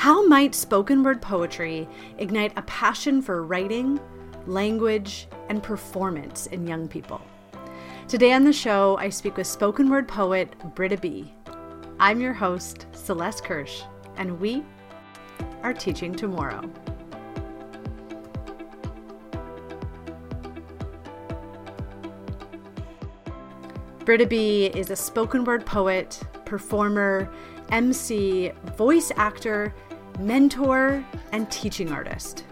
How might spoken word poetry ignite a passion for writing, language, and performance in young people? Today on the show, I speak with spoken word poet Britta B. I'm your host, Celeste Kirsch, and we are teaching tomorrow. Britta B is a spoken word poet, performer, MC, voice actor, mentor, and teaching artist.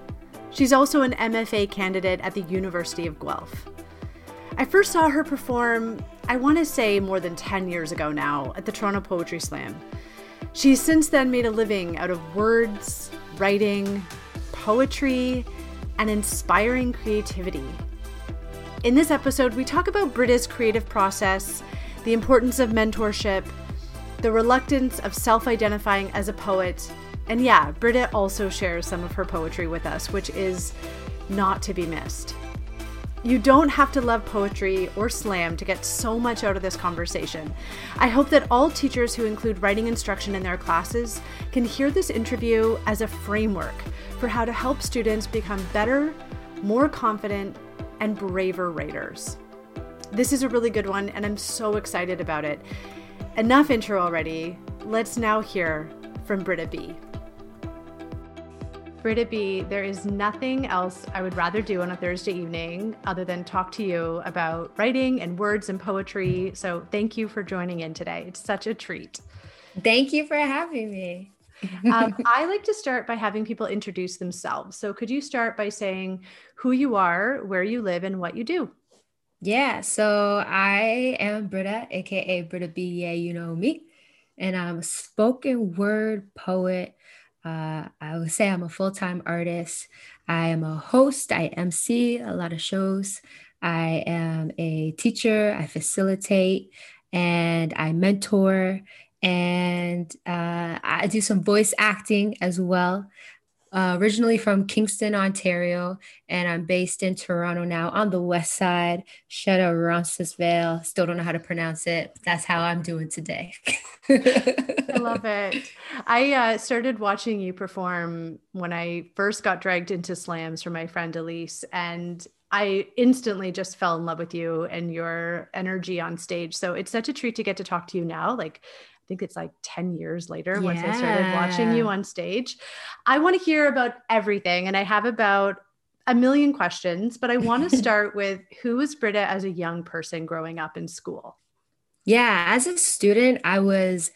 She's also an MFA candidate at the University of Guelph. I first saw her perform, I want to say more than 10 years ago now, at the Toronto Poetry Slam. She's since then made a living out of words, writing, poetry, and inspiring creativity. In this episode, we talk about Britta's creative process, the importance of mentorship, the reluctance of self identifying as a poet, and yeah, Britta also shares some of her poetry with us, which is not to be missed. You don't have to love poetry or slam to get so much out of this conversation. I hope that all teachers who include writing instruction in their classes can hear this interview as a framework for how to help students become better, more confident, and braver writers. This is a really good one, and I'm so excited about it. Enough intro already. Let's now hear from Britta B. Britta B, there is nothing else I would rather do on a Thursday evening other than talk to you about writing and words and poetry. So thank you for joining in today. It's such a treat. Thank you for having me. um, I like to start by having people introduce themselves. So could you start by saying who you are, where you live, and what you do? Yeah, so I am Britta, aka Britta B. Yeah, you know me, and I'm a spoken word poet uh, I would say I'm a full time artist. I am a host. I MC a lot of shows. I am a teacher. I facilitate and I mentor and uh, I do some voice acting as well uh, originally from Kingston, Ontario, and I'm based in Toronto now on the west side. Shout out Roncesvalles. Still don't know how to pronounce it. that's how I'm doing today. I love it. I uh, started watching you perform when I first got dragged into slams from my friend Elise, and I instantly just fell in love with you and your energy on stage. So it's such a treat to get to talk to you now. Like think it's like 10 years later yeah. once I started watching you on stage. I want to hear about everything and I have about a million questions, but I want to start with who was Britta as a young person growing up in school? Yeah, as a student, I was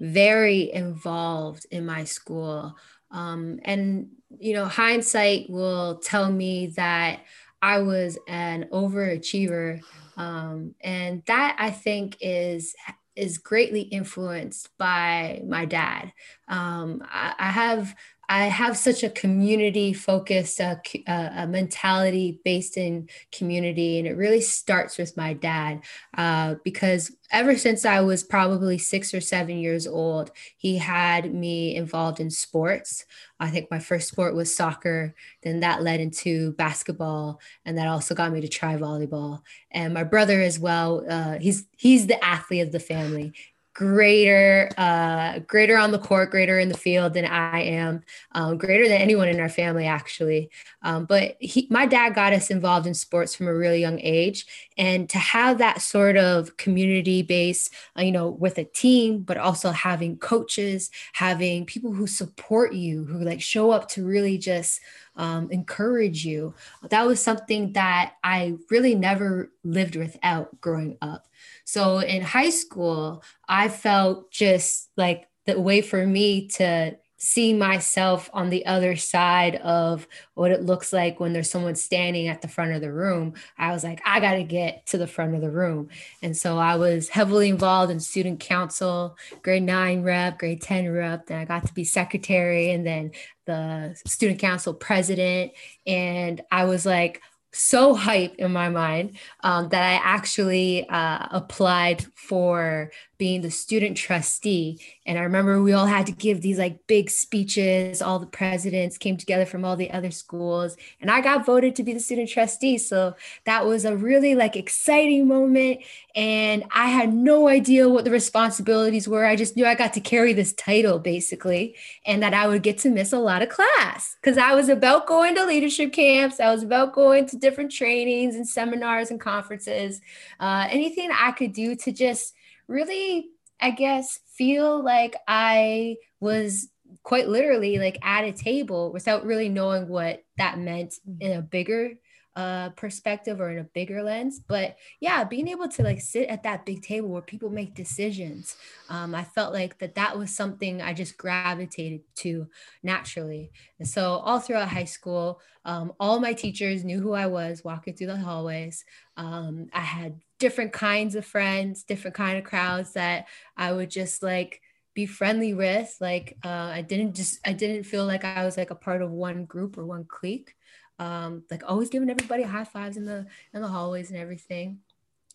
very involved in my school. Um, and, you know, hindsight will tell me that I was an overachiever. Um, and that I think is is greatly influenced by my dad. Um, I, I, have I have such a community focused uh, uh, a mentality based in community, and it really starts with my dad uh, because ever since I was probably six or seven years old, he had me involved in sports. I think my first sport was soccer, then that led into basketball, and that also got me to try volleyball. And my brother as well, uh, he's he's the athlete of the family greater uh greater on the court greater in the field than i am um, greater than anyone in our family actually. Um, but he, my dad got us involved in sports from a really young age. And to have that sort of community base uh, you know with a team but also having coaches having people who support you who like show up to really just um, encourage you that was something that i really never lived without growing up so in high school, I felt just like the way for me to see myself on the other side of what it looks like when there's someone standing at the front of the room. I was like, I got to get to the front of the room. And so I was heavily involved in student council, grade nine rep, grade 10 rep. Then I got to be secretary and then the student council president. And I was like, so hype in my mind um, that I actually uh, applied for being the student trustee. And I remember we all had to give these like big speeches. All the presidents came together from all the other schools, and I got voted to be the student trustee. So that was a really like exciting moment. And I had no idea what the responsibilities were. I just knew I got to carry this title basically, and that I would get to miss a lot of class because I was about going to leadership camps. I was about going to different trainings and seminars and conferences. Uh, anything I could do to just really, I guess, feel like I was quite literally like at a table without really knowing what that meant in a bigger uh, perspective or in a bigger lens. But yeah, being able to like sit at that big table where people make decisions, um, I felt like that that was something I just gravitated to naturally. And so all throughout high school, um, all my teachers knew who I was walking through the hallways. Um, I had different kinds of friends, different kind of crowds that I would just like be friendly with. Like uh, I didn't just I didn't feel like I was like a part of one group or one clique. Um, like always giving everybody high fives in the in the hallways and everything.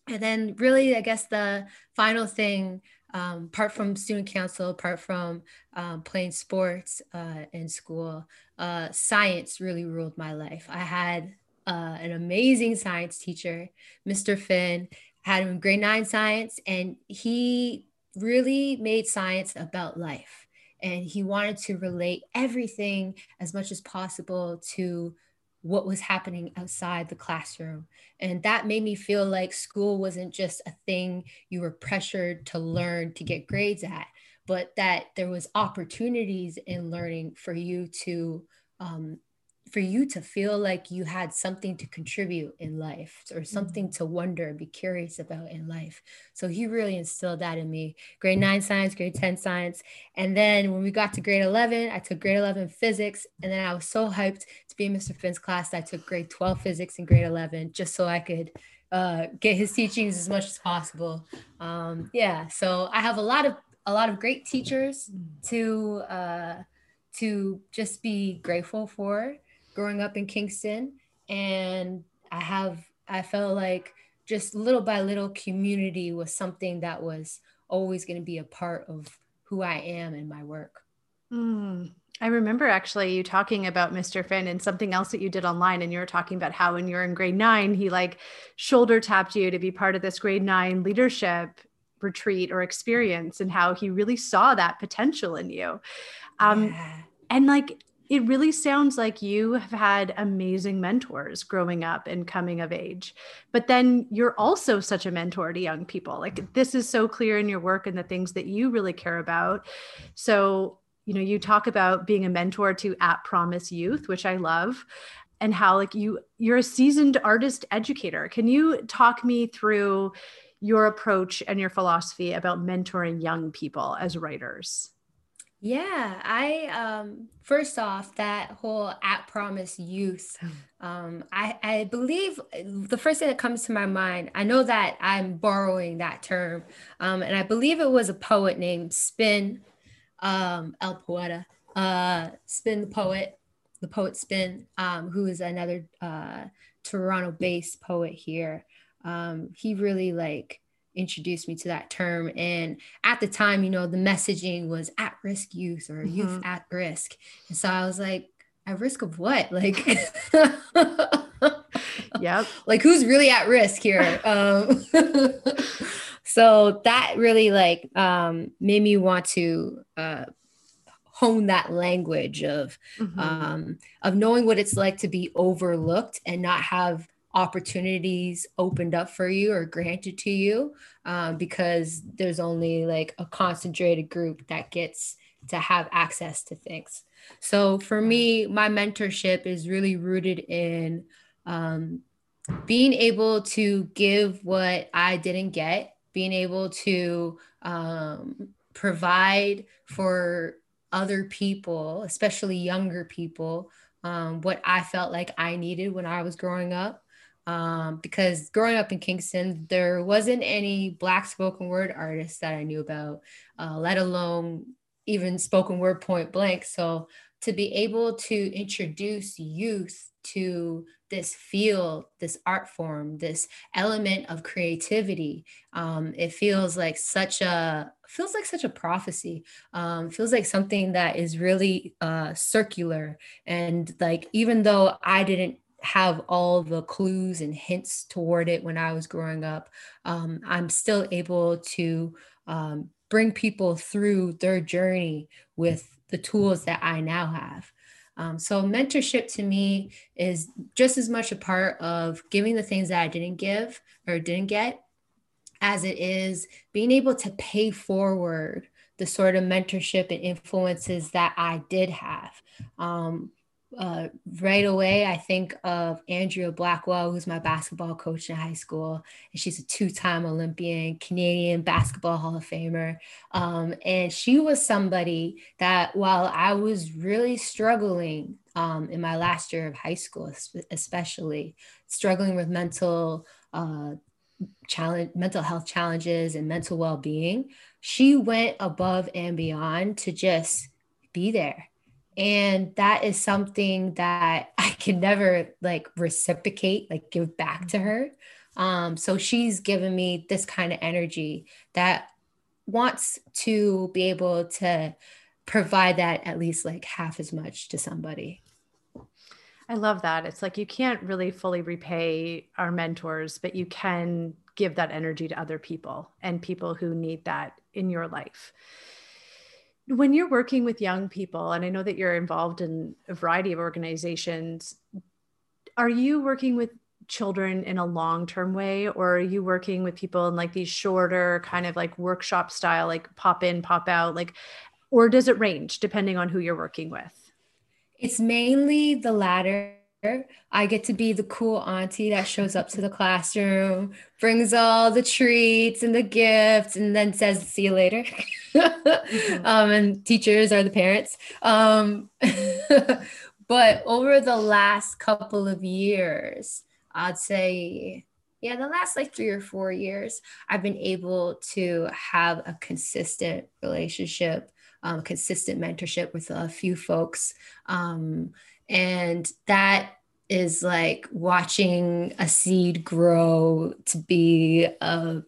And then really, I guess the final thing, um, apart from student council, apart from um, playing sports uh, in school, uh, science really ruled my life. I had uh, an amazing science teacher, Mr. Finn. had him in grade nine science, and he really made science about life. And he wanted to relate everything as much as possible to what was happening outside the classroom. And that made me feel like school wasn't just a thing you were pressured to learn to get grades at, but that there was opportunities in learning for you to um, for you to feel like you had something to contribute in life or something mm-hmm. to wonder and be curious about in life. So he really instilled that in me. Grade 9 science grade 10 science. And then when we got to grade 11 i took grade 11 physics. And then i was so hyped to be in mr finn's class i took grade 12 physics and grade 11 just so i could uh, get his teachings as much as possible. Um, yeah so i have a lot of a lot of great teachers mm. to uh, to just be grateful for growing up in Kingston. And I have, I felt like just little by little community was something that was always going to be a part of who I am and my work. Mm. I remember actually you talking about Mr. Finn and something else that you did online. And you were talking about how when you're in grade nine, he like shoulder tapped you to be part of this grade nine leadership retreat or experience and how he really saw that potential in you. Um, yeah. And like, it really sounds like you have had amazing mentors growing up and coming of age. But then you're also such a mentor to young people. Like this is so clear in your work and the things that you really care about. So, you know, you talk about being a mentor to at promise youth, which I love and how like you you're a seasoned artist educator. Can you talk me through your approach and your philosophy about mentoring young people as writers? Yeah, I um first off that whole at promise youth um I I believe the first thing that comes to my mind I know that I'm borrowing that term um and I believe it was a poet named Spin um El Poeta uh Spin the poet the poet Spin um who is another uh Toronto based poet here. Um he really like introduced me to that term. And at the time, you know, the messaging was at risk youth or mm-hmm. youth at risk. And so I was like, at risk of what? Like, yeah, like who's really at risk here? Um, so that really like um, made me want to uh, hone that language of mm-hmm. um, of knowing what it's like to be overlooked and not have opportunities opened up for you or granted to you um, because there's only like a concentrated group that gets to have access to things. So for me, my mentorship is really rooted in um, being able to give what I didn't get, being able to um, provide for other people, especially younger people, um, what I felt like I needed when I was growing up um, because growing up in Kingston, there wasn't any Black spoken word artists that I knew about, uh, let alone even spoken word point blank. So to be able to introduce youth to this field, this art form, this element of creativity. Um, it feels like such a feels like such a prophecy. Um, feels like something that is really uh, circular. And like even though I didn't have all the clues and hints toward it when I was growing up, um, I'm still able to um, bring people through their journey with the tools that I now have. Um, so mentorship to me is just as much a part of giving the things that I didn't give or didn't get as it is being able to pay forward the sort of mentorship and influences that I did have. Um, uh, right away, I think of Andrea Blackwell, who's my basketball coach in high school. And she's a two time Olympian, Canadian Basketball Hall of Famer. Um, and she was somebody that while I was really struggling um, in my last year of high school, especially struggling with mental uh, challenge, mental health challenges and mental well being, she went above and beyond to just be there and that is something that i can never like reciprocate like give back to her. Um, so she's given me this kind of energy that wants to be able to provide that at least like half as much to somebody. I love that. It's like you can't really fully repay our mentors but you can give that energy to other people and people who need that in your life when you're working with young people, and I know that you're involved in a variety of organizations, are you working with children in a long term way, or are you working with people in like these shorter kind of like workshop style, like pop in, pop out, like, or does it range depending on who you're working with? It's mainly the latter I get to be the cool auntie that shows up to the classroom, brings all the treats and the gifts, and then says, "See you later." mm-hmm. um, and teachers are the parents. Um, but over the last couple of years, I'd say, yeah, the last like three or four years, I've been able to have a consistent relationship, um, consistent mentorship with a few folks. Um, and that is like watching a seed grow to be a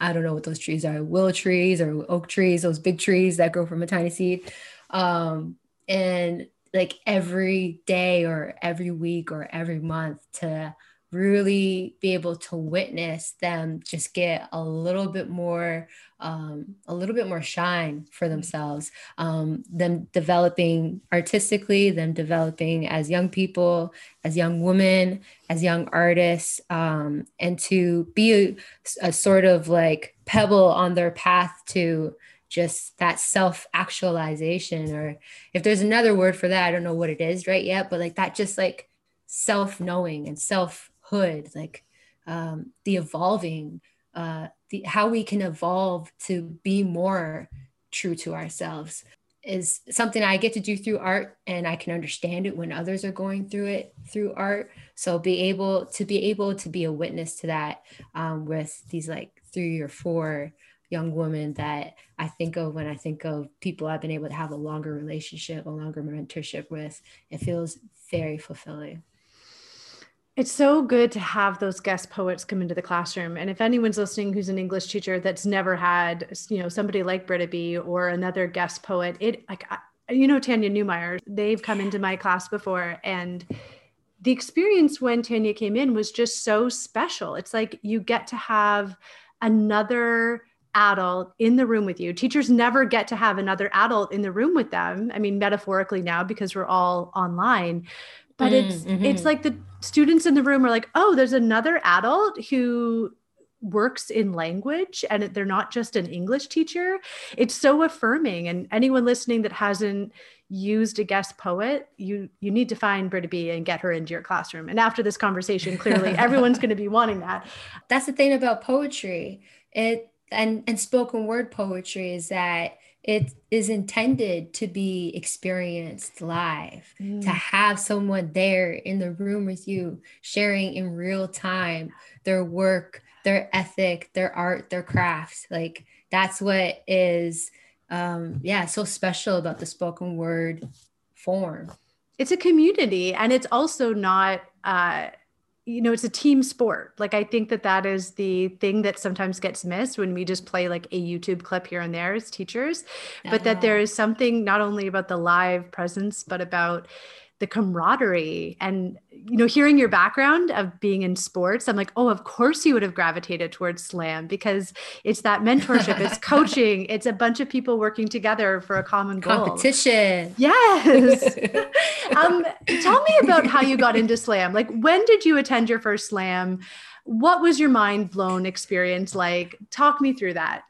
I don't know what those trees are, willow trees or oak trees, those big trees that grow from a tiny seed. Um, and like every day or every week or every month to really be able to witness them just get a little bit more um, a little bit more shine for mm-hmm. themselves um, them developing artistically them developing as young people as young women as young artists um, and to be a, a sort of like pebble on their path to just that self actualization or if there's another word for that i don't know what it is right yet but like that just like self knowing and self hood, like um, the evolving, uh, the how we can evolve to be more true to ourselves is something I get to do through art and I can understand it when others are going through it through art. So be able to be able to be a witness to that um, with these like three or four young women that I think of when I think of people I've been able to have a longer relationship, a longer mentorship with. It feels very fulfilling. It's so good to have those guest poets come into the classroom. And if anyone's listening who's an English teacher that's never had, you know, somebody like Britta B or another guest poet, it like, you know, Tanya Neumeyer, they've come into my class before. And the experience when Tanya came in was just so special. It's like you get to have another adult in the room with you. Teachers never get to have another adult in the room with them. I mean, metaphorically now, because we're all online but mm, it's mm-hmm. it's like the students in the room are like oh there's another adult who works in language and they're not just an english teacher. It's so affirming. And anyone listening that hasn't used a guest poet you you need to find britta b and get her into your classroom. And after this conversation clearly everyone's going to be wanting that. That's the thing about poetry. It and and spoken word poetry is that it is intended to be experienced live mm. to have someone there in the room with you sharing in real time their work their ethic their art their craft like that's what is um yeah so special about the spoken word form. It's a community, and it's also not. Uh, you know it's a team sport. Like i think that that is the thing that sometimes gets missed when we just play like a youtube clip here and there as teachers. But that there is something not only about the live presence but about the camaraderie and you know hearing your background of being in sports i'm like oh of course you would have gravitated towards slam because it's that mentorship it's coaching it's a bunch of people working together for a common goal. Competition. Yes. Um, tell me about how you got into slam. Like when did you attend your first slam? What was your mind blown experience like? Talk me through that.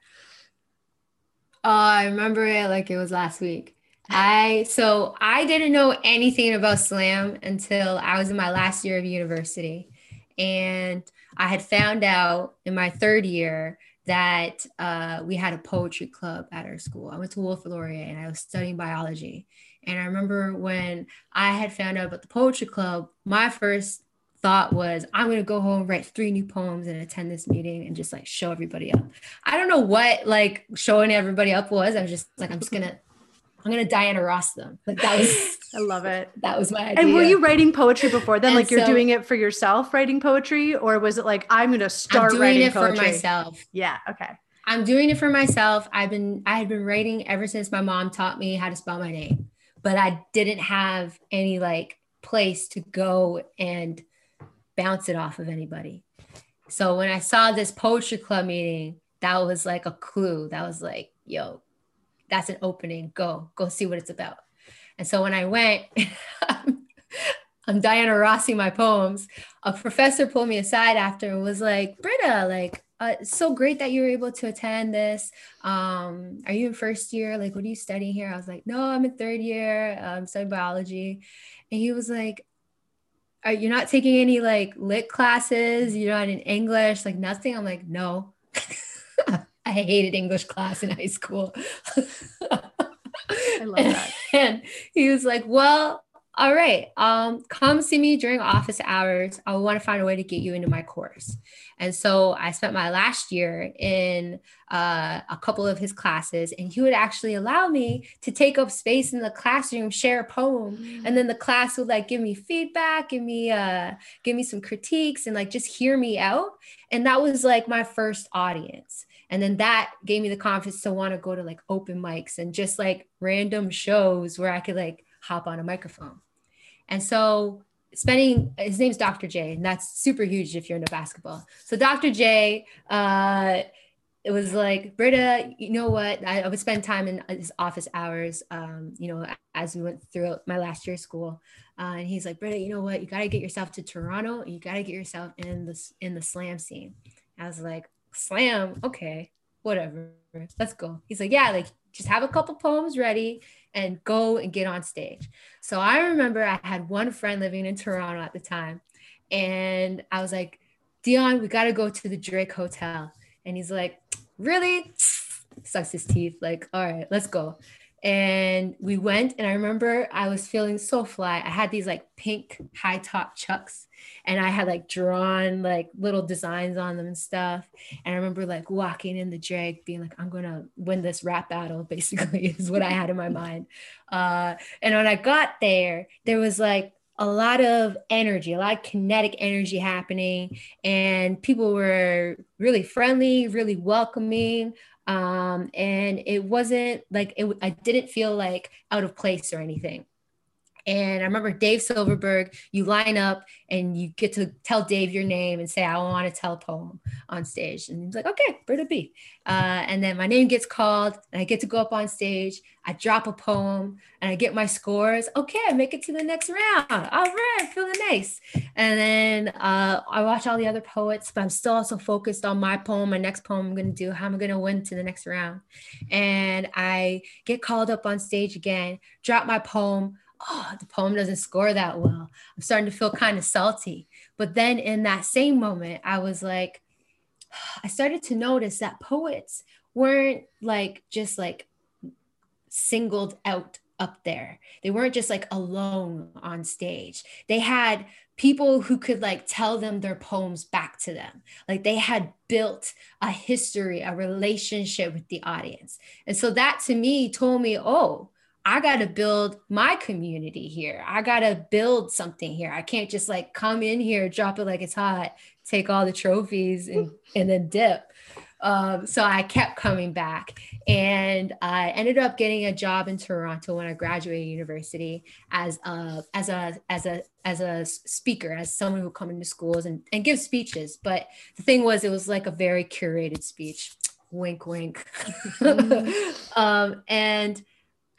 Uh, i remember it like it was last week I so I didn't know anything about slam until I was in my last year of university. And I had found out in my third year that uh, we had a poetry club at our school. I went to Wolf Laurier and I was studying biology. And I remember when I had found out about the poetry club, my first thought was I'm gonna go home, write three new poems, and attend this meeting and just like show everybody up. I don't know what like showing everybody up was. I was just like, I'm just gonna I'm gonna Diana Ross them. Like that was I love it. That was my idea. And were you writing poetry before then? And like you're doing it for yourself, writing poetry, or was it like I'm gonna start I'm doing writing it poetry? for myself? Yeah. Okay. I'm doing it for myself. I've been I had been writing ever since my mom taught me how to spell my name, but I didn't have any like place to go and bounce it off of anybody. So when I saw this poetry club meeting, that was like a clue. That was like, yo, that's an opening. Go, go see what it's about. And so when I went, I'm Diana Rossi my poems. A professor pulled me aside after and was like, Britta, like, uh, so great that you were able to attend this. Um, are you in first year? Like, what are you studying here? I was like, no, I'm in third year. I'm studying biology. And he was like, are you not taking any like lit classes? You're not in English, like nothing. I'm like, no. I hated English class in high school. I love that. And he was like, Well, all right, um, come see me during office hours. I want to find a way to get you into my course. And so I spent my last year in uh, a couple of his classes, and he would actually allow me to take up space in the classroom, share a poem, mm-hmm. and then the class would like give me feedback, give me uh, give me some critiques, and like just hear me out. And that was like my first audience. And then that gave me the confidence to want to go to like open mics and just like random shows where I could like hop on a microphone. And so spending his name's Dr. J, and that's super huge if you're into basketball. So Dr. J, uh, it was like Britta, you know what? I, I, would spend time in his office hours, um, you know, as we went through my last year of school. Uh, and he's like, Britta, you know what? You got to get yourself to Toronto. You got to get yourself in the in the slam scene. I was like, slam, okay, whatever, let's go. He's like, yeah, like just have a couple poems ready and go and get on stage. So I remember I had one friend living in Toronto at the time, and I was like, Dion, we got to go to the Drake Hotel. And he's like, really? Sucks his teeth. Like, all right, let's go and we went and i remember i was feeling so fly. I had these like pink high top chucks and i had like drawn like little designs on them and stuff. And i remember like walking in the Drake being like i'm gonna win this rap battle basically is what i had in my mind. Uh, and when i got there there was like a lot of energy, a lot of kinetic energy happening, and people were really friendly, really welcoming um, and it wasn't like it, I didn't feel like out of place or anything. And I remember Dave Silverberg, you line up and you get to tell Dave your name and say, I want to tell a poem on stage. And he's like, okay, Britta B. Uh, and then my name gets called and I get to go up on stage. I drop a poem and I get my scores. Okay, I make it to the next round. All right, feeling nice. And then uh, I watch all the other poets, but I'm still also focused on my poem, my next poem I'm going to do, how am I'm going to win to the next round. And I get called up on stage again, drop my poem oh, the poem doesn't score that well. I'm starting to feel kind of salty. But then in that same moment, I was like, I started to notice that poets weren't like just like singled out up there. They weren't just like alone on stage. They had people who could like tell them their poems back to them. Like they had built a history, a relationship with the audience. And so that to me told me, oh, I got to build my community here. I got to build something here. I can't just like come in here, drop it like it's hot, take all the trophies and, and then dip. Um, so I kept coming back and I ended up getting a job in Toronto when I graduated university as a, as a, as a, as a speaker, as someone who would come into schools and, and give speeches. But the thing was, it was like a very curated speech. Wink, wink. Mm-hmm. um, and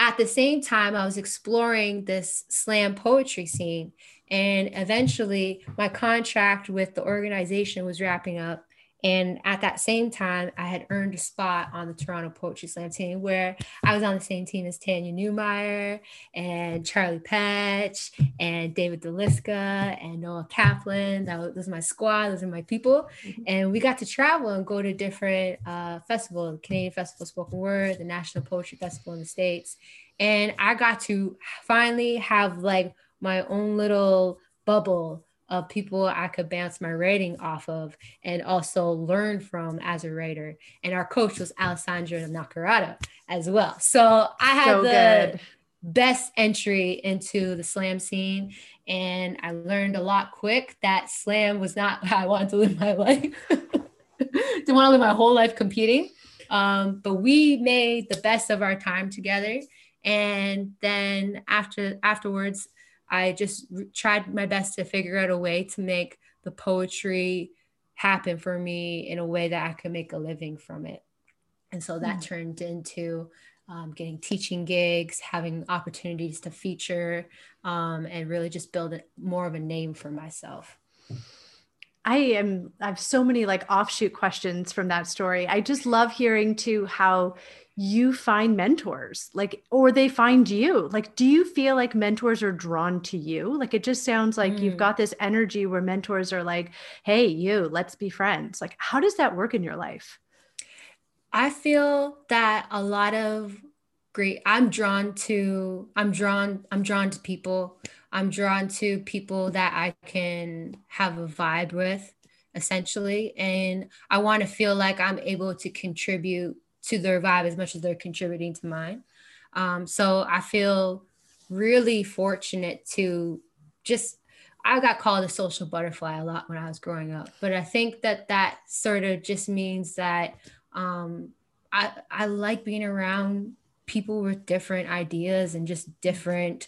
at the same time, I was exploring this slam poetry scene. And eventually, my contract with the organization was wrapping up. And at that same time, I had earned a spot on the Toronto Poetry Slam team where I was on the same team as Tanya Neumeyer and Charlie Petch and David Deliska and Noah Kaplan. That was, was my squad, those are my people. Mm-hmm. And we got to travel and go to different uh, festivals, Canadian Festival of Spoken Word, the National Poetry Festival in the States. And I got to finally have like my own little bubble of people I could bounce my writing off of and also learn from as a writer. And our coach was Alessandra Naccarato as well. So I had so the good. best entry into the slam scene. And I learned a lot quick that slam was not how I wanted to live my life. Didn't want to live my whole life competing. Um, but we made the best of our time together. And then after afterwards, I just tried my best to figure out a way to make the poetry happen for me in a way that I could make a living from it. And so that mm. turned into um, getting teaching gigs, having opportunities to feature, um, and really just build more of a name for myself. I am I have so many like offshoot questions from that story. I just love hearing too how you find mentors like or they find you. Like do you feel like mentors are drawn to you? Like it just sounds like mm. you've got this energy where mentors are like hey you let's be friends. Like how does that work in your life? I feel that a lot of great i'm drawn to i'm drawn i'm drawn to people i'm drawn to people that i can have a vibe with essentially and i want to feel like i'm able to contribute to their vibe as much as they're contributing to mine. Um, so I feel really fortunate to just I got called a social butterfly a lot when I was growing up, but I think that that sort of just means that um, I I like being around people with different ideas and just different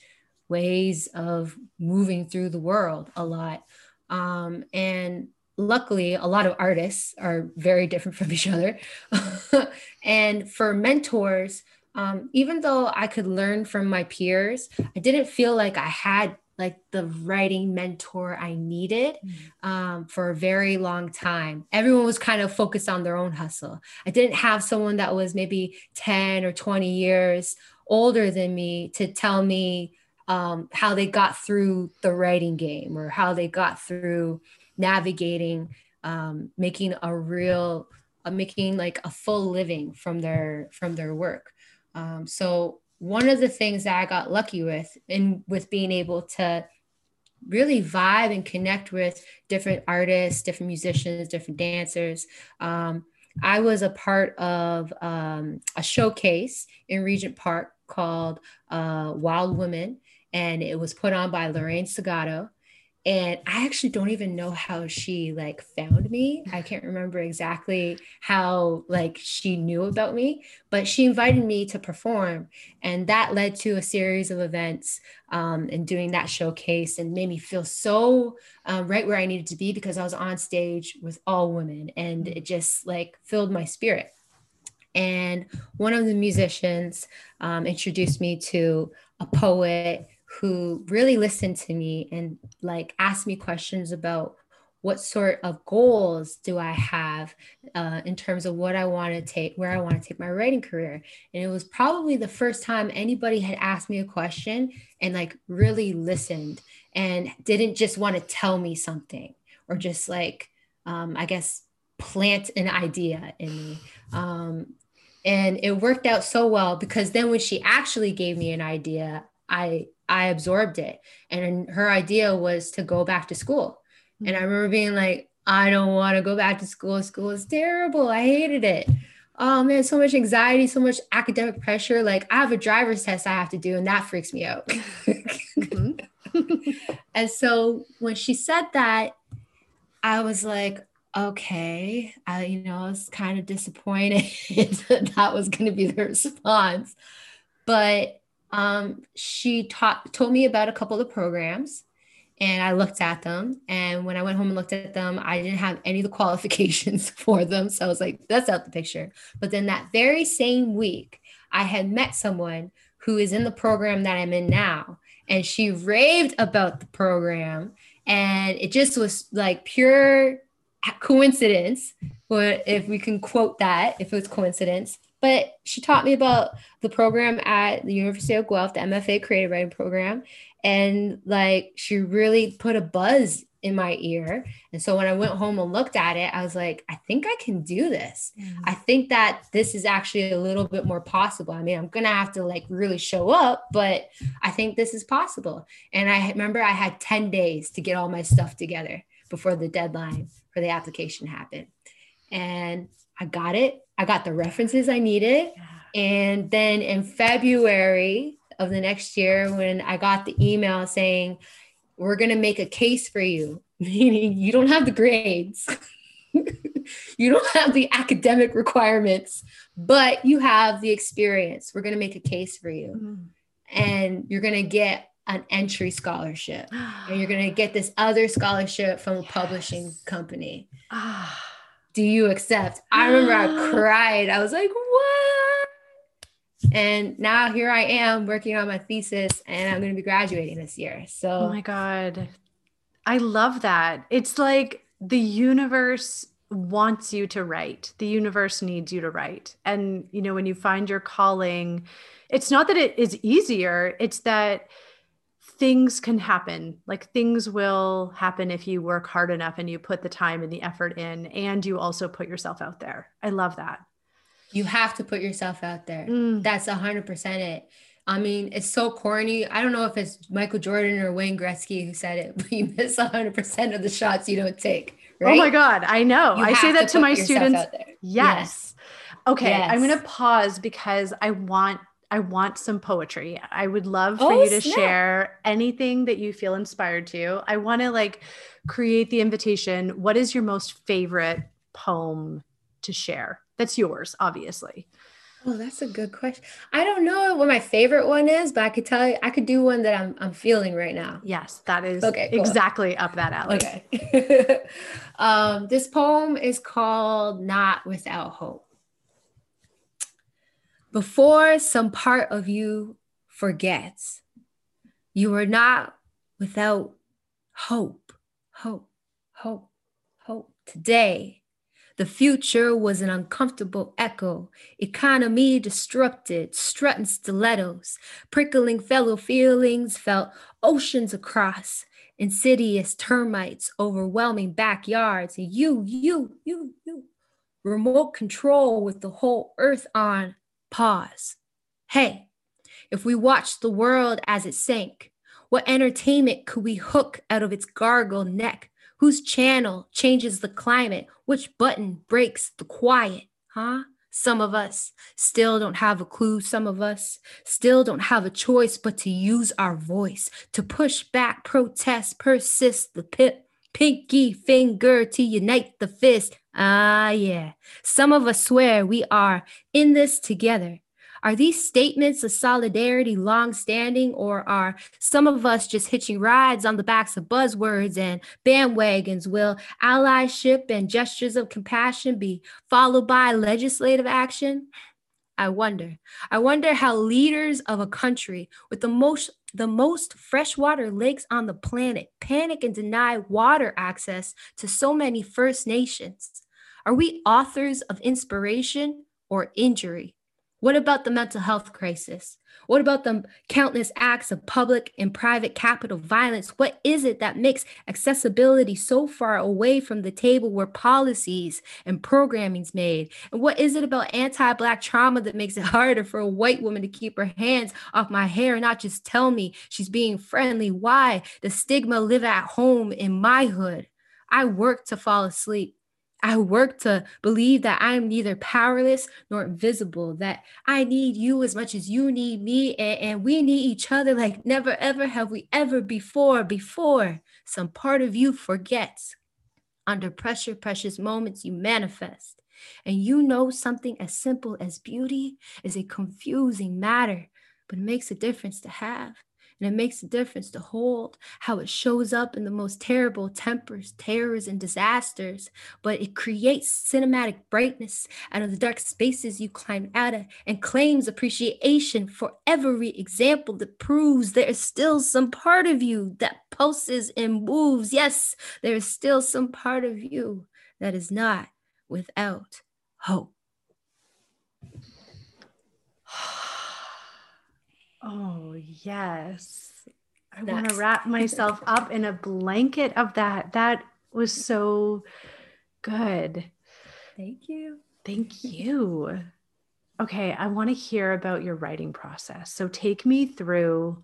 ways of moving through the world a lot. Um, and luckily a lot of artists are very different from each other and for mentors um, even though i could learn from my peers i didn't feel like i had like the writing mentor i needed mm. um, for a very long time everyone was kind of focused on their own hustle i didn't have someone that was maybe 10 or 20 years older than me to tell me um, how they got through the writing game or how they got through navigating um, making a real uh, making like a full living from their from their work. Um, so one of the things that i got lucky with in with being able to really vibe and connect with different artists different musicians different dancers um, i was a part of um, a showcase in regent park called uh, wild women and it was put on by lorraine segato. And i actually don't even know how she like found me. I can't remember exactly how like she knew about me but she invited me to perform. And that led to a series of events um, and doing that showcase and made me feel so um, right where i needed to be because i was on stage with all women and it just like filled my spirit. And one of the musicians um, introduced me to a poet who really listened to me and like asked me questions about what sort of goals do I have uh, in terms of what I want to take, where I want to take my writing career. And it was probably the first time anybody had asked me a question and like really listened and didn't just want to tell me something or just like, um, I guess, plant an idea in me. Um, and it worked out so well because then when she actually gave me an idea, I I absorbed it. And her idea was to go back to school. And I remember being like, I don't want to go back to school. School is terrible. I hated it. oh man, so much anxiety, so much academic pressure. Like I have a driver's test I have to do, and that freaks me out. mm-hmm. and so when she said that, I was like, okay, I, you know, I was kind of disappointed that that was going to be the response. But um, she taught, told me about a couple of programs and I looked at them. And when I went home and looked at them, I didn't have any of the qualifications for them. So I was like, that's out the picture. But then that very same week, I had met someone who is in the program that I'm in now. And she raved about the program. And it just was like pure coincidence, but if we can quote that, if it was coincidence. But she taught me about the program at the University of Guelph, the MFA Creative Writing Program. And like she really put a buzz in my ear. And so when I went home and looked at it, I was like, I think I can do this. Mm-hmm. I think that this is actually a little bit more possible. I mean, I'm going to have to like really show up, but I think this is possible. And I remember I had 10 days to get all my stuff together before the deadline for the application happened. And I got it. I got the references I needed. And then in February of the next year, when I got the email saying, we're going to make a case for you, meaning you don't have the grades, you don't have the academic requirements, but you have the experience. We're going to make a case for you. Mm-hmm. And you're going to get an entry scholarship and you're going to get this other scholarship from a yes. publishing company. Do you accept? I remember I cried. I was like, what? And now here I am working on my thesis and I'm going to be graduating this year. So, oh my God. I love that. It's like the universe wants you to write, the universe needs you to write. And, you know, when you find your calling, it's not that it is easier, it's that things can happen. Like things will happen if you work hard enough and you put the time and the effort in, and you also put yourself out there. I love that. You have to put yourself out there. Mm. That's a hundred percent it. I mean, it's so corny. I don't know if it's Michael Jordan or Wayne Gretzky who said it, but you miss 100% of the shots you don't take. Right? Oh my God. I know. You I say that to, to my students. Yes. yes. Okay. Yes. I'm going to pause because I want I want some poetry. I would love for oh, you to snap. share anything that you feel inspired to. I want to like create the invitation. What is your most favorite poem to share? That's yours, obviously. Oh, that's a good question. I don't know what my favorite one is, but I could tell you I could do one that I'm I'm feeling right now. Yes, that is okay, cool. exactly up that alley. Okay. um, this poem is called Not Without Hope before some part of you forgets. You are not without hope, hope, hope, hope. Today, the future was an uncomfortable echo, economy disrupted, strutting stilettos, prickling fellow feelings felt oceans across, insidious termites overwhelming backyards, you, you, you, you, remote control with the whole earth on Pause. Hey, if we watched the world as it sank, what entertainment could we hook out of its gargle neck? Whose channel changes the climate? Which button breaks the quiet? Huh? Some of us still don't have a clue. Some of us still don't have a choice but to use our voice, to push back, protest, persist the pit, pinky finger to unite the fist. Ah, yeah. Some of us swear we are in this together. Are these statements of solidarity long standing, or are some of us just hitching rides on the backs of buzzwords and bandwagons? Will allyship and gestures of compassion be followed by legislative action? I wonder. I wonder how leaders of a country with the most the most freshwater lakes on the planet panic and deny water access to so many First Nations. Are we authors of inspiration or injury? What about the mental health crisis? What about the countless acts of public and private capital violence? What is it that makes accessibility so far away from the table where policies and programming's made? And what is it about anti-black trauma that makes it harder for a white woman to keep her hands off my hair and not just tell me she's being friendly? Why the stigma live at home in my hood? I work to fall asleep. I work to believe that I am neither powerless nor invisible, that I need you as much as you need me, and, and we need each other like never ever have we ever before. Before some part of you forgets. Under pressure, precious moments you manifest. And you know something as simple as beauty is a confusing matter, but it makes a difference to have. And it makes a difference to hold how it shows up in the most terrible tempers, terrors, and disasters. But it creates cinematic brightness out of the dark spaces you climb out of and claims appreciation for every example that proves there is still some part of you that pulses and moves. Yes, there is still some part of you that is not without hope. Oh, yes. I want to wrap myself up in a blanket of that. That was so good. Thank you. Thank you. Okay, I want to hear about your writing process. So take me through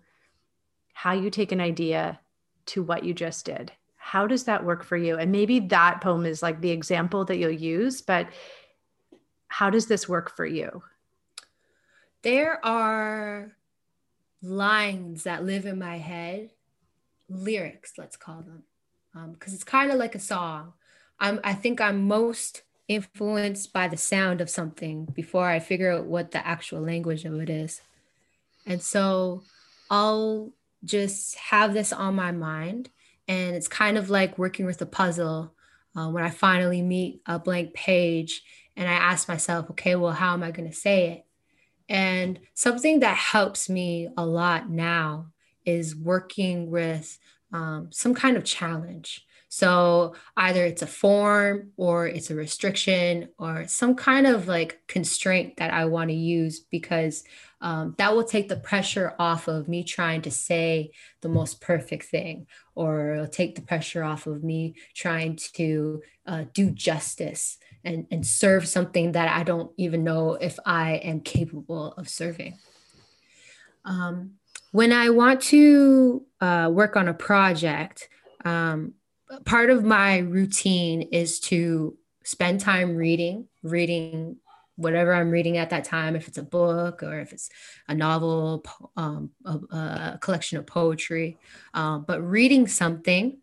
how you take an idea to what you just did. How does that work for you? And maybe that poem is like the example that you'll use, but how does this work for you? There are lines that live in my head, lyrics, let's call them, because um, it's kind of like a song. I'm, I think I'm most influenced by the sound of something before I figure out what the actual language of it is. And so I'll just have this on my mind. And it's kind of like working with a puzzle uh, when I finally meet a blank page and I ask myself, okay, well, how am I going to say it? And something that helps me a lot now is working with um, some kind of challenge. So either it's a form or it's a restriction or some kind of like constraint that I want to use because um, that will take the pressure off of me trying to say the most perfect thing or it'll take the pressure off of me trying to uh, do justice and, and serve something that I don't even know if I am capable of serving. Um, when I want to uh, work on a project, um, part of my routine is to spend time reading, reading whatever I'm reading at that time, if it's a book or if it's a novel, um, a, a, collection of poetry, um, but reading something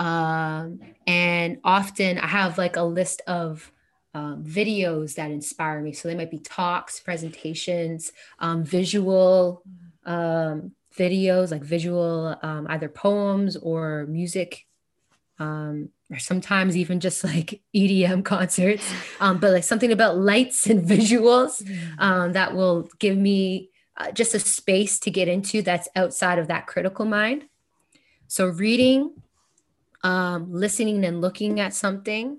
um, and often I have like a list of um, videos that inspire me. So they might be talks, presentations, um, visual um, videos, like visual, um, either poems or music, um, or sometimes even just like EDM concerts, um, but like something about lights and visuals mm. that will give me uh, just a space to get into that's outside of that critical mind. So reading, um, listening and looking at something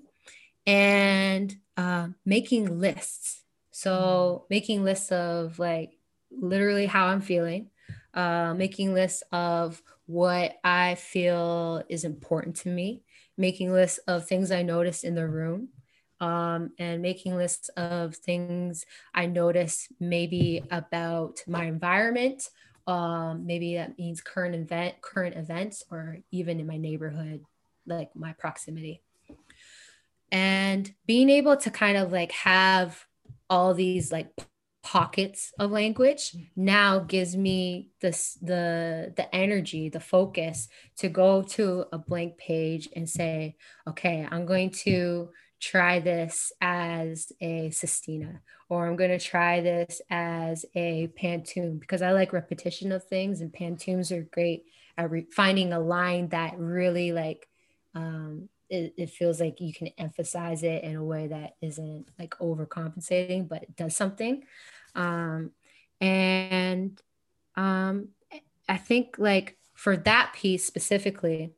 and uh, making lists. So, making lists of like literally how I'm feeling, uh, making lists of what I feel is important to me, making lists of things I noticed in the room, um, and making lists of things I notice maybe about my environment. Um, maybe that means current event, current events, or even in my neighborhood like my proximity. And being able to kind of like have all these like pockets of language now gives me this the the energy the focus to go to a blank page and say okay i'm going to try this as a sestina or i'm going to try this as a pantoum because i like repetition of things and pantoums are great at re- finding a line that really like um, it, it, feels like you can emphasize it in a way that isn't like overcompensating, but does something. Um, and um, I think like for that piece specifically,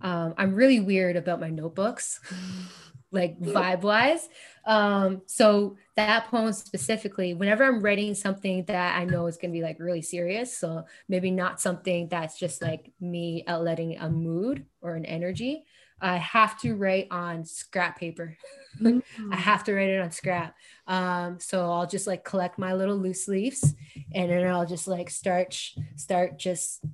um, I'm really weird about my notebooks, like vibe wise. Um, so that poem specifically, whenever I'm writing something that I know is going to be like really serious, so maybe not something that's just like me outletting a mood or an energy, I have to write on scrap paper. Mm-hmm. I have to write it on scrap. Um, so I'll just like collect my little loose leaves and then I'll just like start start just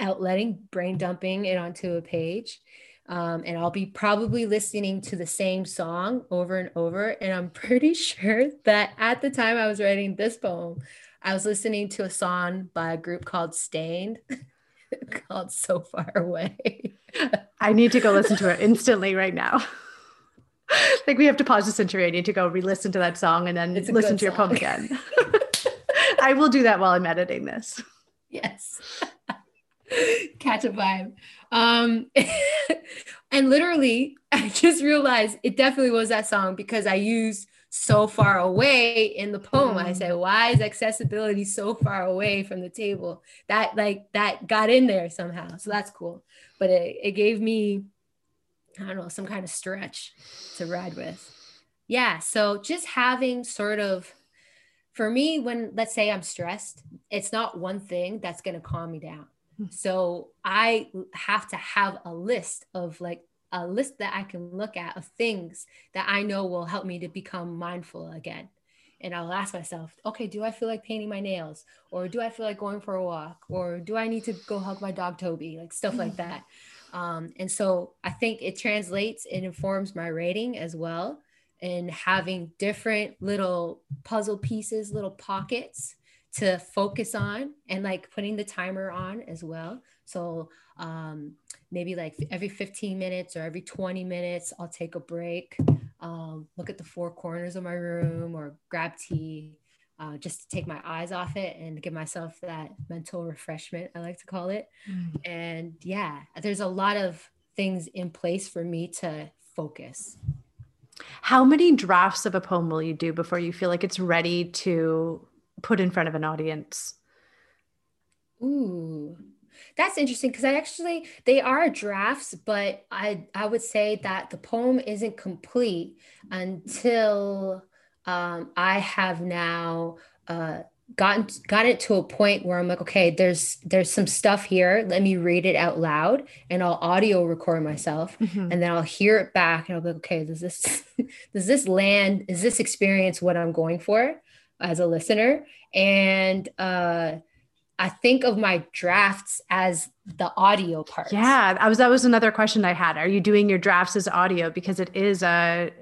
outletting, brain dumping it onto a page. Um, and I'll be probably listening to the same song over and over. And I'm pretty sure that at the time I was writing this poem, I was listening to a song by a group called Staind called So Far Away. I need to go listen to it instantly right now. like we have to pause this interview. I need to go re-listen to that song and then listen to your poem again. I will do that while I'm editing this. Yes. Catch a vibe. Um, and literally, I just realized it definitely was that song because I used so far away in the poem. I said, why is accessibility so far away from the table? That like that got in there somehow. So that's cool. But it, it gave me, I don't know, some kind of stretch to ride with. Yeah. So just having sort of for me, when let's say I'm stressed, it's not one thing that's gonna calm me down. Hmm. So I have to have a list of like a list that I can look at of things that I know will help me to become mindful again. And I'll ask myself, okay, do I feel like painting my nails? Or do I feel like going for a walk? Or do I need to go hug my dog Toby? Like stuff like that. Um, and so I think it translates, it informs my rating as well. And having different little puzzle pieces, little pockets to focus on, and like putting the timer on as well. So um, maybe like every 15 minutes or every 20 minutes, I'll take a break, um, look at the four corners of my room or grab tea. Uh, just to take my eyes off it and give myself that mental refreshment, I like to call it. Mm. And yeah, there's a lot of things in place for me to focus. How many drafts of a poem will you do before you feel like it's ready to put in front of an audience? Ooh, that's interesting because I actually they are drafts, but I I would say that the poem isn't complete until um, I have now uh, gotten got it to a point where I'm like, okay, there's there's some stuff here. Let me read it out loud, and I'll audio record myself, mm-hmm. and then I'll hear it back, and I'll be like, okay, does this does this land? Is this experience what I'm going for as a listener? And uh, I think of my drafts as the audio part. Yeah, I was that was another question I had. Are you doing your drafts as audio because it is a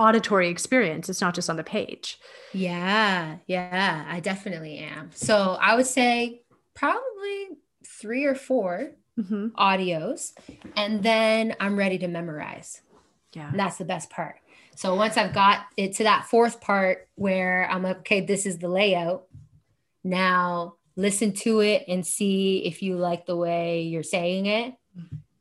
auditory experience. It's not just on the page. Yeah, yeah, I definitely am. So I would say probably three or 4 mm-hmm. audios, and then I'm ready to memorize. Yeah. And that's the best part. So once I've got it to that fourth part where I'm okay, this is the layout. Now listen to it and see if you like the way you're saying it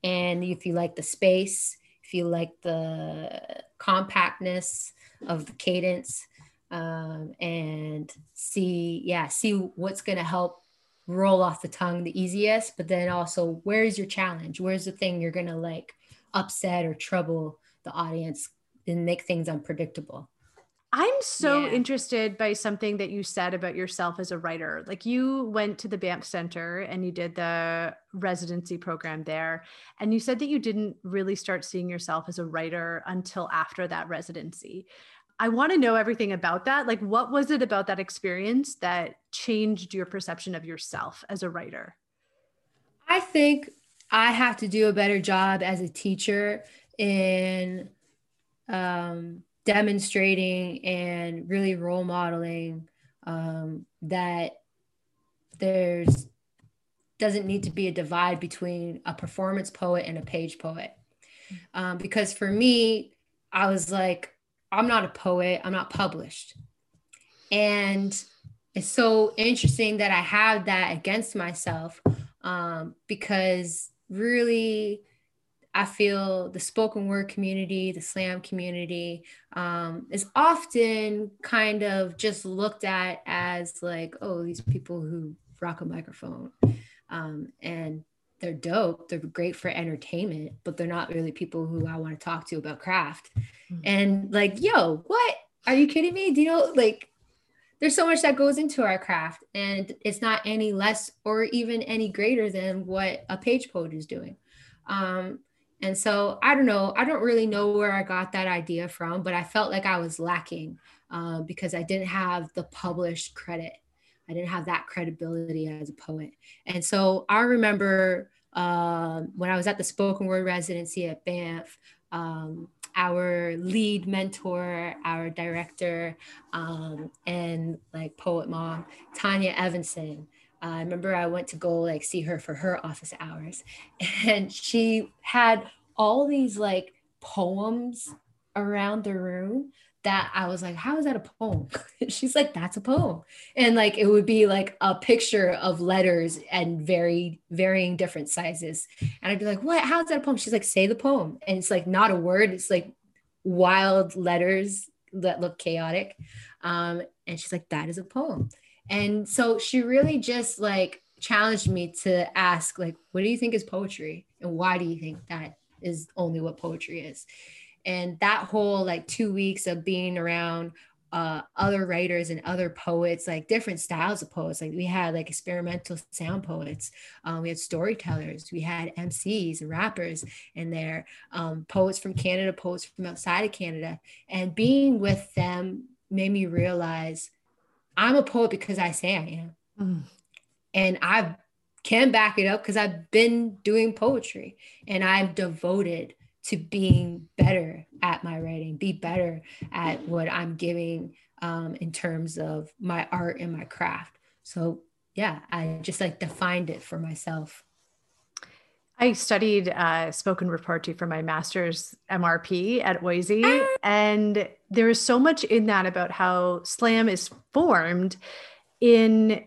and if you like the space if you like the compactness of the cadence um, and see yeah see what's going to help roll off the tongue the easiest but then also where's your challenge where's the thing you're going to like upset or trouble the audience and make things unpredictable I'm so yeah. interested by something that you said about yourself as a writer. Like you went to the Banff Center and you did the residency program there. And you said that you didn't really start seeing yourself as a writer until after that residency. I want to know everything about that. Like, what was it about that experience that changed your perception of yourself as a writer? I think I have to do a better job as a teacher in um, demonstrating and really role modeling um, that there's doesn't need to be a divide between a performance poet and a page poet. Um, because for me i was like i'm not a poet i'm not published. And it's so interesting that i have that against myself um, because really I feel the spoken word community, the slam community, um, is often kind of just looked at as like, oh, these people who rock a microphone. Um, and they're dope. They're great for entertainment, but they're not really people who I want to talk to about craft. Mm-hmm. And like, yo, what? Are you kidding me? Do you know, like, there's so much that goes into our craft, and it's not any less or even any greater than what a page poet is doing. Um, and so I don't know, I don't really know where I got that idea from, but I felt like I was lacking uh, because I didn't have the published credit. I didn't have that credibility as a poet. And so I remember um, when I was at the spoken word residency at Banff, um, our lead mentor, our director, um, and like poet mom, Tanya Evanson. I remember I went to go like see her for her office hours, and she had all these like poems around the room that I was like, how is that a poem? She's like, that's a poem. And like it would be like a picture of letters and very varying different sizes. And I'd be like, what? How's that a poem? She's like, say the poem. And it's like not a word, it's like wild letters that look chaotic. Um, and she's like, that is a poem. And so she really just like challenged me to ask, like, what do you think is poetry? And why do you think that is only what poetry is? and that whole like two weeks of being around uh, other writers and other poets, like different styles of poets. Like we had like experimental sound poets, um, we had storytellers, we had MCs and rappers in there, um, poets from Canada, poets from outside of Canada. And being with them made me realize I'm a poet because I say I am. Mm. And I can back it up because I've been doing poetry and I'm devoted to being better at my writing, be better at what I'm giving um, in terms of my art and my craft. So, yeah, I just like defined it for myself. I studied uh, spoken word poetry for my master's MRP at OISE, ah. and there is so much in that about how slam is formed in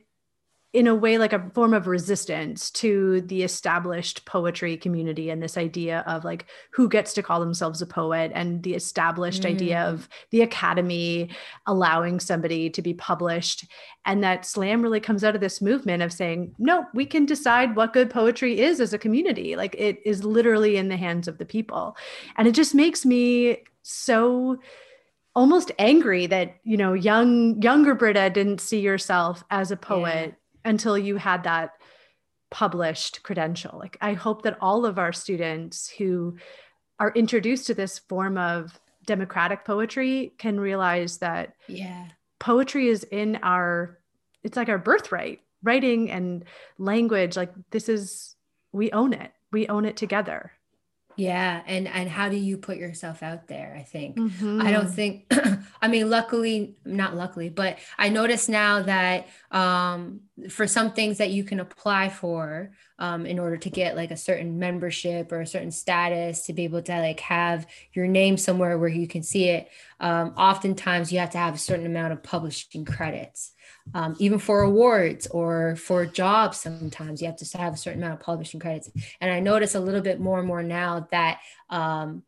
in a way like a form of resistance to the established poetry community and this idea of like who gets to call themselves a poet and the established mm. idea of the academy allowing somebody to be published. And that slam really comes out of this movement of saying no we can decide what good poetry is as a community. Like it is literally in the hands of the people. And it just makes me so almost angry that you know young younger Britta didn't see yourself as a poet yeah until you had that published credential. Like I hope that all of our students who are introduced to this form of democratic poetry can realize that yeah. poetry is in our it's like our birthright. Writing and language like this is we own it. We own it together yeah and and how do you put yourself out there i think mm-hmm. i don't think i mean luckily not luckily but i notice now that um for some things that you can apply for um, in order to get like a certain membership or a certain status to be able to like have your name somewhere where you can see it um, oftentimes you have to have a certain amount of publishing credits um, even for awards or for jobs sometimes you have to have a certain amount of publishing credits and i notice a little bit more and more now that um,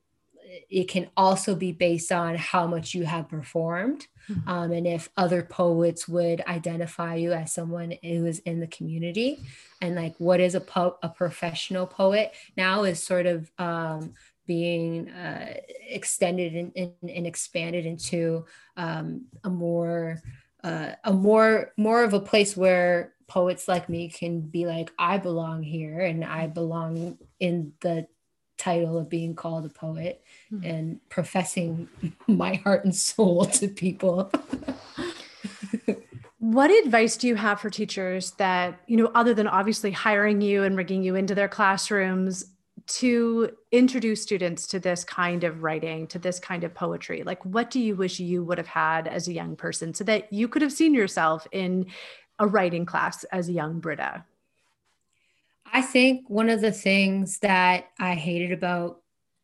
it can also be based on how much you have performed mm-hmm. um, and if other poets would identify you as someone who is in the community and like what is a, po- a professional poet now is sort of um, being uh, extended and, and, and, expanded into um, a more uh, a more more of a place where poets like me can be like i belong here and i belong in the title of being called a poet mm-hmm. and professing my heart and soul to people what advice do you have for teachers that you know other than obviously hiring you and bringing you into their classrooms to introduce students to this kind of writing, to this kind of poetry? Like, what do you wish you would have had as a young person so that you could have seen yourself in a writing class as a young Britta? I think one of the things that I hated about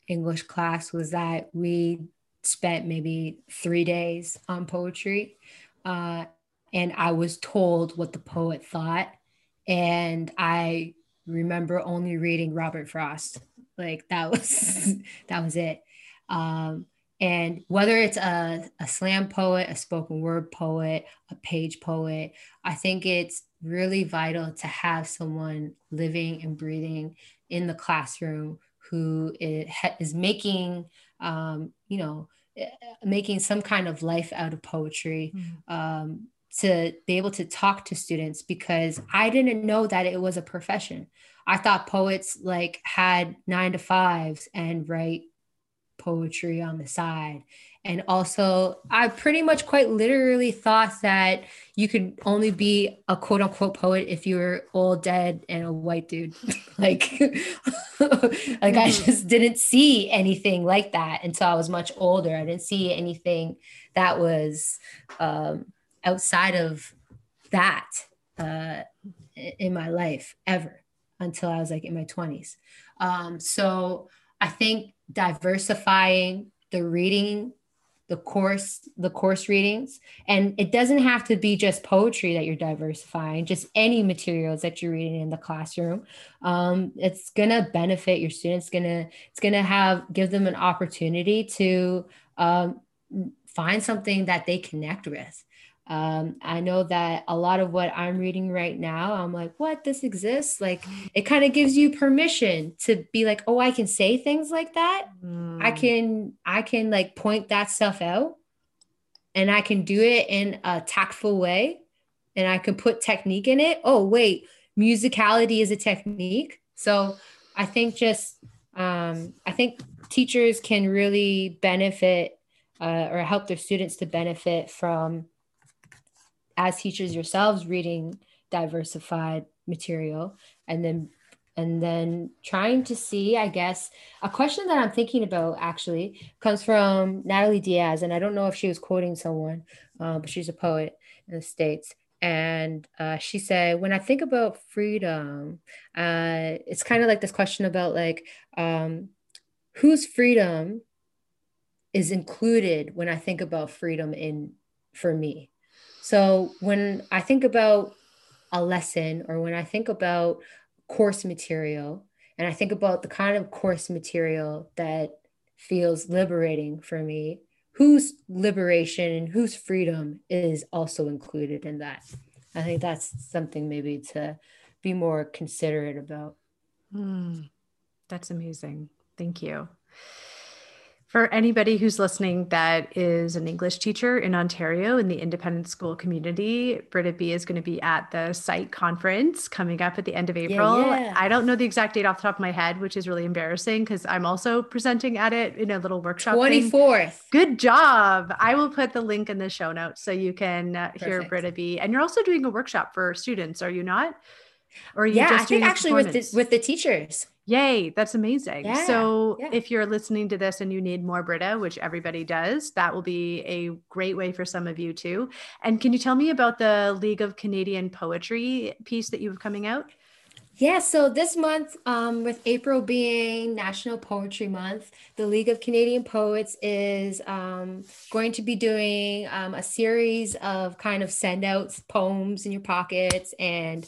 English class was that we spent maybe three days on poetry. Uh, and I was told what the poet thought. And I remember only reading Robert Frost. Like that was that was it. Um, and whether it's a, a slam poet, a spoken word poet, a page poet, I think it's really vital to have someone living and breathing in the classroom who is making, um, you know, eh, making some kind of life out of poetry. Mm-hmm. Um, to be able to talk to students because I didn't know that it was a profession. I thought poets like had nine to fives and write poetry on the side. And also, I pretty much quite literally thought that you could only be a quote unquote poet if you were old, dead, and a white dude. like, like I mm-hmm. just didn't see anything like that until I was much older. I didn't see anything that was um, outside of that uh, in my life ever until I was like in my 20s. Um, so I think diversifying the reading the course the course readings and it doesn't have to be just poetry that you're diversifying just any materials that you're reading in the classroom um, it's to benefit your students to it's to have give them an opportunity to um, find something that they connect with um, I know that a lot of what I'm reading right now, I'm like, what? This exists? Like, it kind of gives you permission to be like, oh, I can say things like that. Mm. I can, I can like point that stuff out and I can do it in a tactful way and I can put technique in it. Oh, wait, musicality is a technique. So I think just, um, I think teachers can really benefit uh, or help their students to benefit from as teachers yourselves reading diversified material and then and then trying to see i guess a question that i'm thinking about actually comes from natalie diaz and i don't know if she was quoting someone uh, but she's a poet in the states. And uh, she said when i think about freedom uh, it's kind of like this question about like um, whose freedom is included when i think about freedom in for me so when I think about a lesson or when I think about course material and I think about the kind of course material that feels liberating for me, whose liberation and whose freedom is also included in that. I think that's something maybe to be more considerate about. Mm, that's amazing. Thank you. For anybody who's listening that is an English teacher in Ontario in the independent school community, Britta B is going to be at the site conference coming up at the end of April. Yeah, yeah. I don't know the exact date off the top of my head, which is really embarrassing because I'm also presenting at it in a little workshop. 24th. Thing. Good job. I will put the link in the show notes so you can uh, hear Britta B. And you're also doing a workshop for students, are you not? Or you yeah, I think actually with the, with the teachers. Yay, that's amazing. Yeah, so yeah. if you're listening to this and you need more Britta, which everybody does, that will be a great way for some of you too. And can you tell me about the League of Canadian Poetry piece that you have coming out? Yeah, so this month, um, with April being National Poetry Month, the League of Canadian Poets is um, going to be doing um, a series of kind of send outs, poems in your pockets, and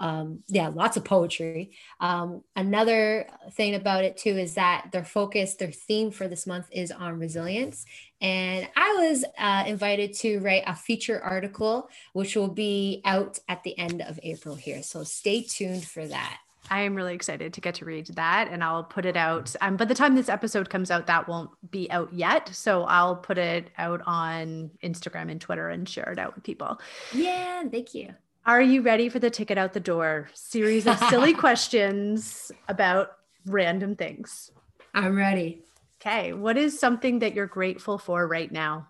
um, yeah, lots of poetry. Um, another thing about it too is that their focus, their theme for this month is on resilience. And I was uh, invited to write a feature article, which will be out at the end of April here. So stay tuned for that. I am really excited to get to read that and I'll put it out. Um, by the time this episode comes out, that won't be out yet. So I'll put it out on Instagram and Twitter and share it out with people. Yeah, thank you. Are you ready for the ticket out the door series of silly questions about random things? I'm ready. Okay. What is something that you're grateful for right now?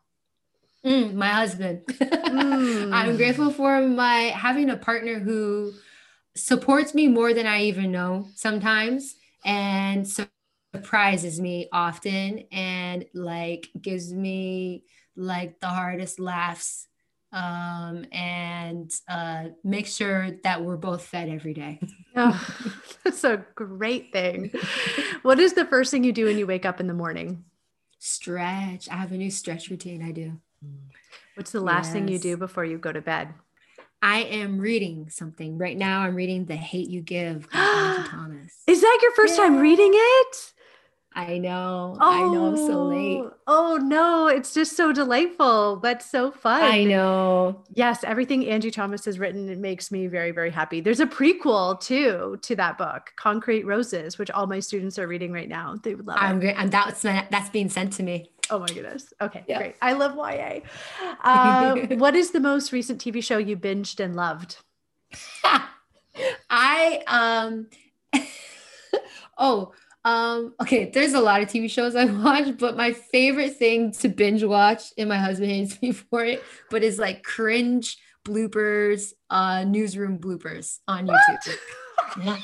Mm, my husband. mm. I'm grateful for my having a partner who supports me more than I even know sometimes and surprises me often and like gives me like the hardest laughs um, and uh, make sure that we're both fed every day. oh, that's a great thing. what is the first thing you do when you wake up in the morning? Stretch. I have a new stretch routine I do. What's the last yes. thing you do before you go to bed? I am reading something right now. I'm reading The Hate You Give by Angie Thomas. Is that your first yeah. time reading it? I know. Oh, I know I'm so late. Oh, oh no, it's just so delightful. but so fun. I know. Yes, everything Angie Thomas has written it makes me very very happy. There's a prequel too to that book, Concrete Roses, which all my students are reading right now. They would love I'm it. And that's that's being sent to me. Oh my goodness. Okay, yeah. great. I love YA. Uh, what is the most recent TV show you binged and loved? I um oh Um, okay, there's a lot of TV shows I watch, but my favorite thing to binge watch, and my husband hates me for it, but is like cringe bloopers, uh, newsroom bloopers on YouTube.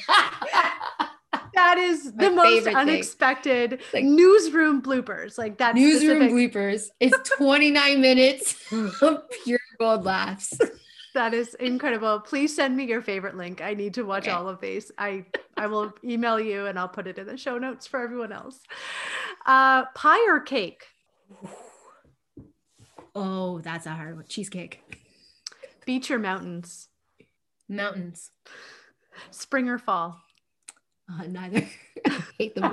that is the most unexpected like, newsroom bloopers. Like that newsroom specific- bloopers. It's 29 minutes of pure gold laughs. That is incredible. Please send me your favorite link. I need to watch okay. all of these. I I will email you and I'll put it in the show notes for everyone else. Uh, pie or cake? Oh, that's a hard one. Cheesecake. Beach or mountains? Mountains. Spring or fall? Uh, neither. I hate them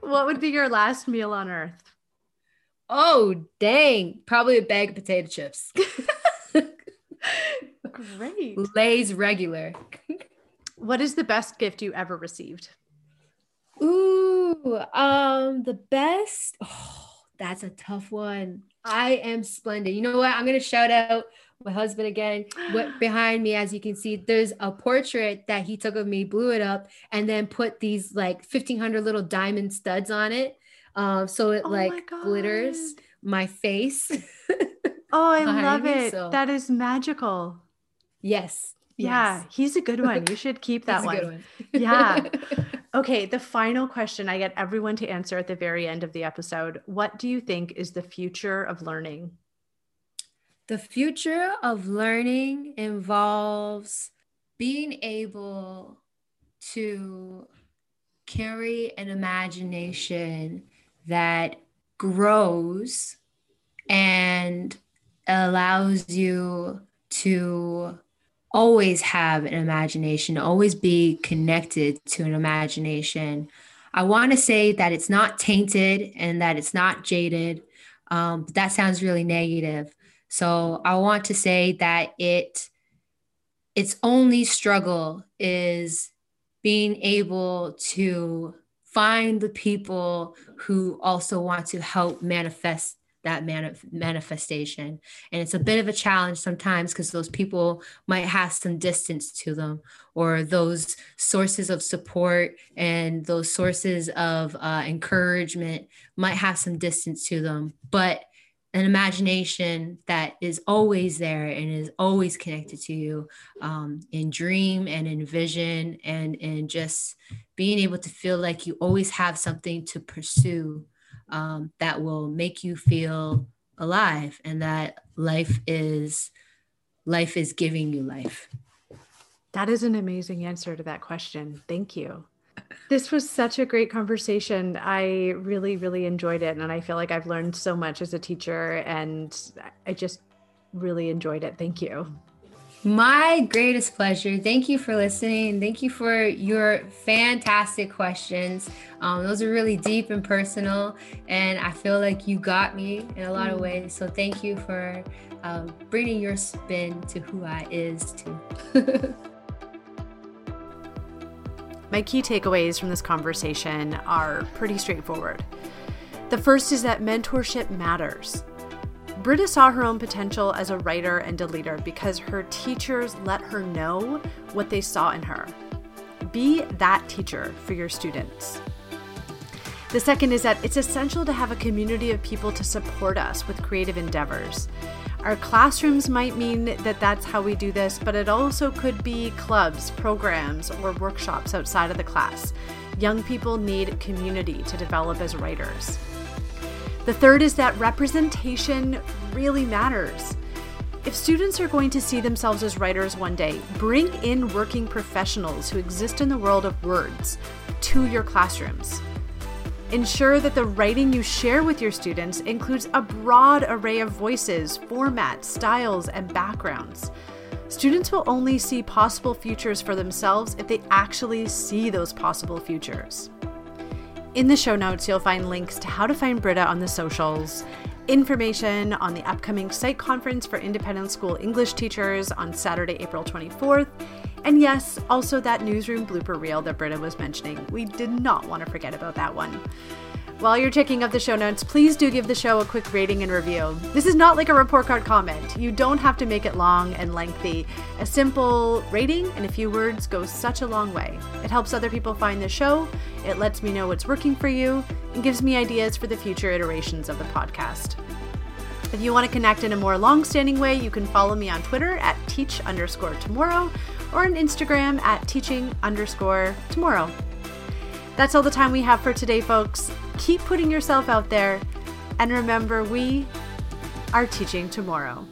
what would be your last meal on earth? Oh, dang. Probably a bag of potato chips. Great. Lay's regular. what is the best gift you ever received? Ooh, um, the best. Oh, that's a tough one. I am splendid. You know what? I'm gonna shout out my husband again. What behind me, as you can see, there's a portrait that he took of me, blew it up, and then put these like 1500 little diamond studs on it. Um, so it oh like glitters my face. oh, I love me, it. So. That is magical. Yes. Yeah, yes. he's a good one. You should keep that one. one. yeah. Okay, the final question I get everyone to answer at the very end of the episode. What do you think is the future of learning? The future of learning involves being able to carry an imagination that grows and allows you to always have an imagination, always be connected to an imagination. I want to say that it's not tainted and that it's not jaded. Um, but that sounds really negative. So I want to say that it its only struggle is being able to find the people who also want to help manifest that manif- manifestation. And it's a bit of a challenge sometimes because those people might have some distance to them or those sources of support and those sources of uh, encouragement might have some distance to them. But an imagination that is always there and is always connected to you um, in dream and in vision and in just being able to feel like you always have something to pursue um, that will make you feel alive and that life is life is giving you life that is an amazing answer to that question thank you this was such a great conversation. I really, really enjoyed it. And I feel like I've learned so much as a teacher and I just really enjoyed it. Thank you. My greatest pleasure. Thank you for listening. Thank you for your fantastic questions. Um, those are really deep and personal, and I feel like you got me in a lot of mm. ways. So thank you for um, bringing your spin to who I is too. My key takeaways from this conversation are pretty straightforward. The first is that mentorship matters. Britta saw her own potential as a writer and a leader because her teachers let her know what they saw in her. Be that teacher for your students. The second is that it's essential to have a community of people to support us with creative endeavors. Our classrooms might mean that that's how we do this, but it also could be clubs, programs, or workshops outside of the class. Young people need community to develop as writers. The third is that representation really matters. If students are going to see themselves as writers one day, bring in working professionals who exist in the world of words to your classrooms. Ensure that the writing you share with your students includes a broad array of voices, formats, styles, and backgrounds. Students will only see possible futures for themselves if they actually see those possible futures. In the show notes, you'll find links to how to find Britta on the socials, information on the upcoming site conference for independent school English teachers on Saturday, April 24th, and yes, also that newsroom blooper reel that Britta was mentioning. We did not want to forget about that one. While you're checking out the show notes, please do give the show a quick rating and review. This is not like a report card comment. You don't have to make it long and lengthy. A simple rating and a few words goes such a long way. It helps other people find the show, it lets me know what's working for you, and gives me ideas for the future iterations of the podcast. If you want to connect in a more long standing way, you can follow me on Twitter at teach underscore tomorrow or on Instagram at teaching underscore tomorrow. That's all the time we have for today, folks. Keep putting yourself out there, and remember, we are teaching tomorrow.